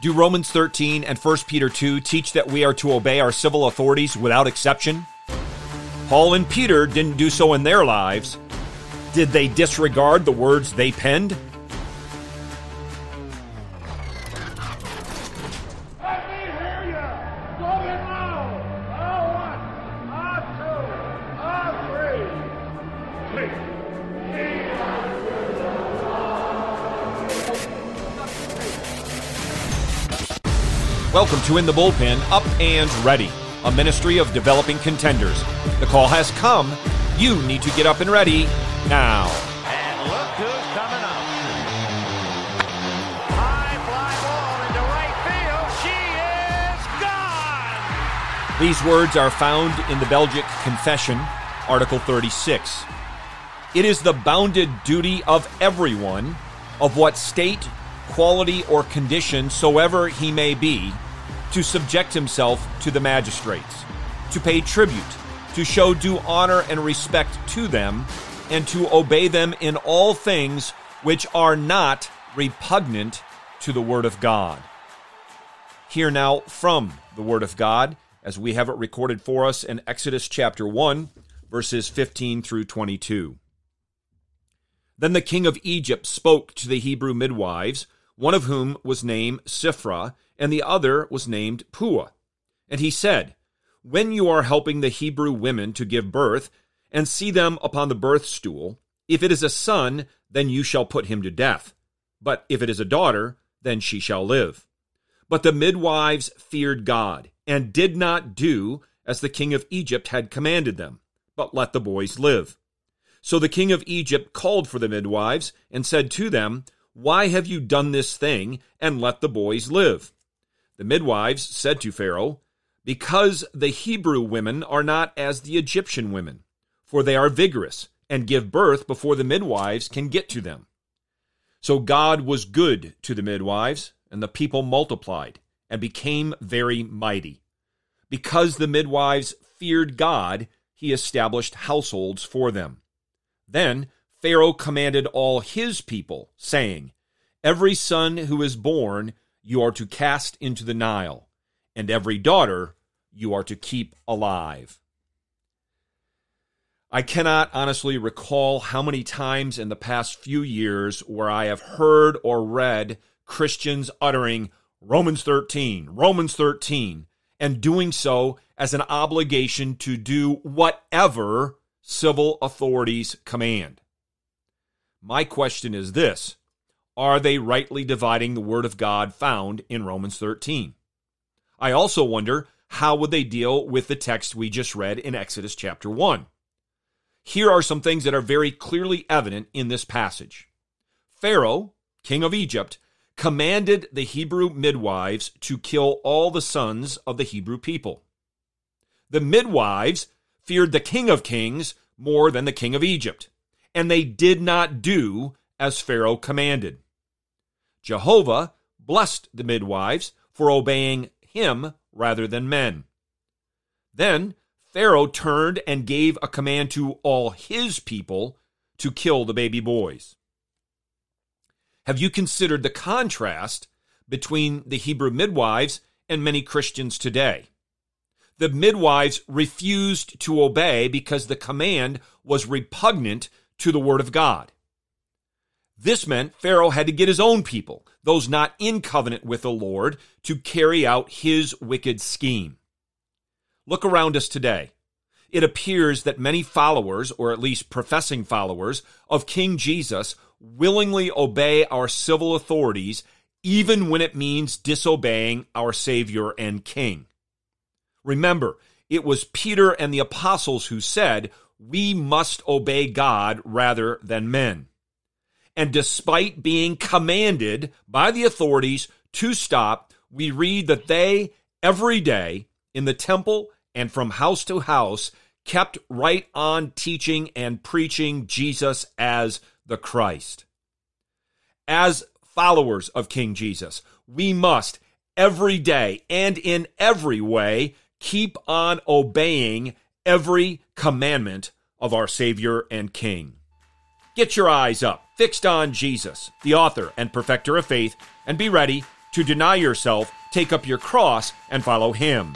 Do Romans 13 and 1 Peter 2 teach that we are to obey our civil authorities without exception? Paul and Peter didn't do so in their lives. Did they disregard the words they penned? Welcome to In the Bullpen, Up and Ready, a ministry of developing contenders. The call has come. You need to get up and ready now. And look who's coming up. High fly ball into right field. She is gone. These words are found in the Belgic Confession, Article 36. It is the bounded duty of everyone, of what state, quality, or condition soever he may be, to subject himself to the magistrates, to pay tribute, to show due honor and respect to them, and to obey them in all things which are not repugnant to the Word of God. Hear now from the Word of God as we have it recorded for us in Exodus chapter 1, verses 15 through 22. Then the king of Egypt spoke to the Hebrew midwives, one of whom was named Shiphrah, and the other was named Puah. And he said, When you are helping the Hebrew women to give birth, and see them upon the birth stool, if it is a son, then you shall put him to death. But if it is a daughter, then she shall live. But the midwives feared God, and did not do as the king of Egypt had commanded them, but let the boys live. So the king of Egypt called for the midwives, and said to them, Why have you done this thing, and let the boys live? The midwives said to Pharaoh, Because the Hebrew women are not as the Egyptian women, for they are vigorous, and give birth before the midwives can get to them. So God was good to the midwives, and the people multiplied, and became very mighty. Because the midwives feared God, he established households for them. Then Pharaoh commanded all his people, saying, Every son who is born you are to cast into the Nile, and every daughter you are to keep alive. I cannot honestly recall how many times in the past few years where I have heard or read Christians uttering Romans 13, Romans 13, and doing so as an obligation to do whatever civil authorities command. My question is this Are they rightly dividing the Word of God found in Romans 13? I also wonder how would they deal with the text we just read in Exodus chapter 1? Here are some things that are very clearly evident in this passage. Pharaoh, king of Egypt, commanded the Hebrew midwives to kill all the sons of the Hebrew people. The midwives feared the king of kings more than the king of Egypt, and they did not do as Pharaoh commanded. Jehovah blessed the midwives for obeying him rather than men. Then Pharaoh turned and gave a command to all his people to kill the baby boys. Have you considered the contrast between the Hebrew midwives and many Christians today? The midwives refused to obey because the command was repugnant to the word of God. This meant Pharaoh had to get his own people, those not in covenant with the Lord, to carry out his wicked scheme. Look around us today. It appears that many followers, or at least professing followers, of King Jesus willingly obey our civil authorities, even when it means disobeying our Savior and King. Remember, it was Peter and the apostles who said, We must obey God rather than men. And despite being commanded by the authorities to stop, we read that they, every day, in the temple and from house to house, kept right on teaching and preaching Jesus as the Christ. As followers of King Jesus, we must every day and in every way keep on obeying every commandment of our Savior and King. Get your eyes up, fixed on Jesus, the author and perfecter of faith, and be ready to deny yourself, take up your cross, and follow him.